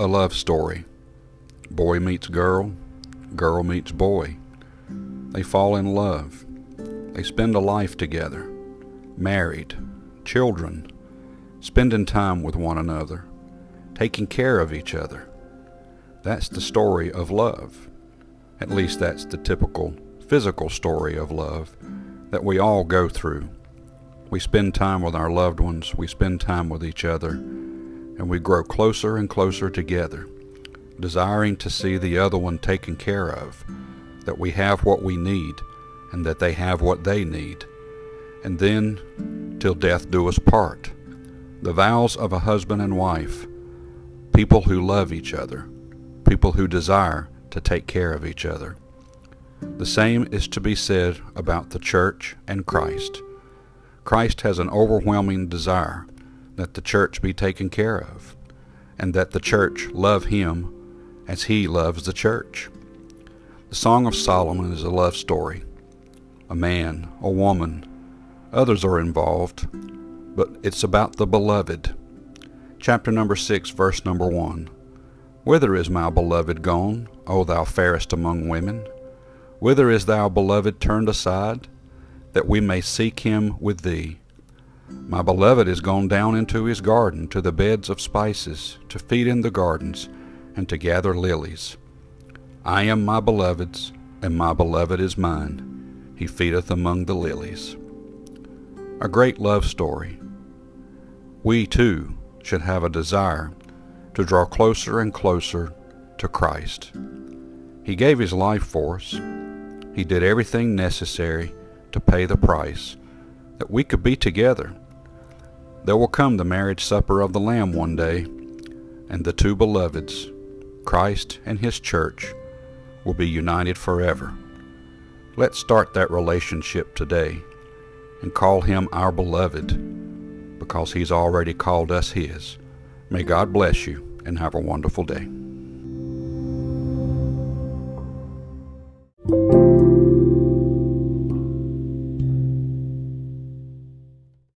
a love story. Boy meets girl, girl meets boy. They fall in love. They spend a life together, married, children, spending time with one another, taking care of each other. That's the story of love. At least that's the typical physical story of love that we all go through. We spend time with our loved ones, we spend time with each other, and we grow closer and closer together, desiring to see the other one taken care of, that we have what we need, and that they have what they need. And then, till death do us part. The vows of a husband and wife, people who love each other, people who desire to take care of each other. The same is to be said about the church and Christ. Christ has an overwhelming desire that the church be taken care of, and that the church love him as he loves the church. The Song of Solomon is a love story. A man, a woman, others are involved, but it's about the beloved. Chapter number 6, verse number 1. Whither is my beloved gone, O thou fairest among women? Whither is thou beloved turned aside, that we may seek him with thee? My beloved is gone down into his garden, to the beds of spices, to feed in the gardens, and to gather lilies. I am my beloved's, and my beloved is mine. He feedeth among the lilies. A great love story. We, too, should have a desire to draw closer and closer to Christ. He gave his life for us. He did everything necessary to pay the price that we could be together. There will come the marriage supper of the Lamb one day, and the two beloveds, Christ and his church, will be united forever. Let's start that relationship today and call him our beloved because he's already called us his. May God bless you and have a wonderful day.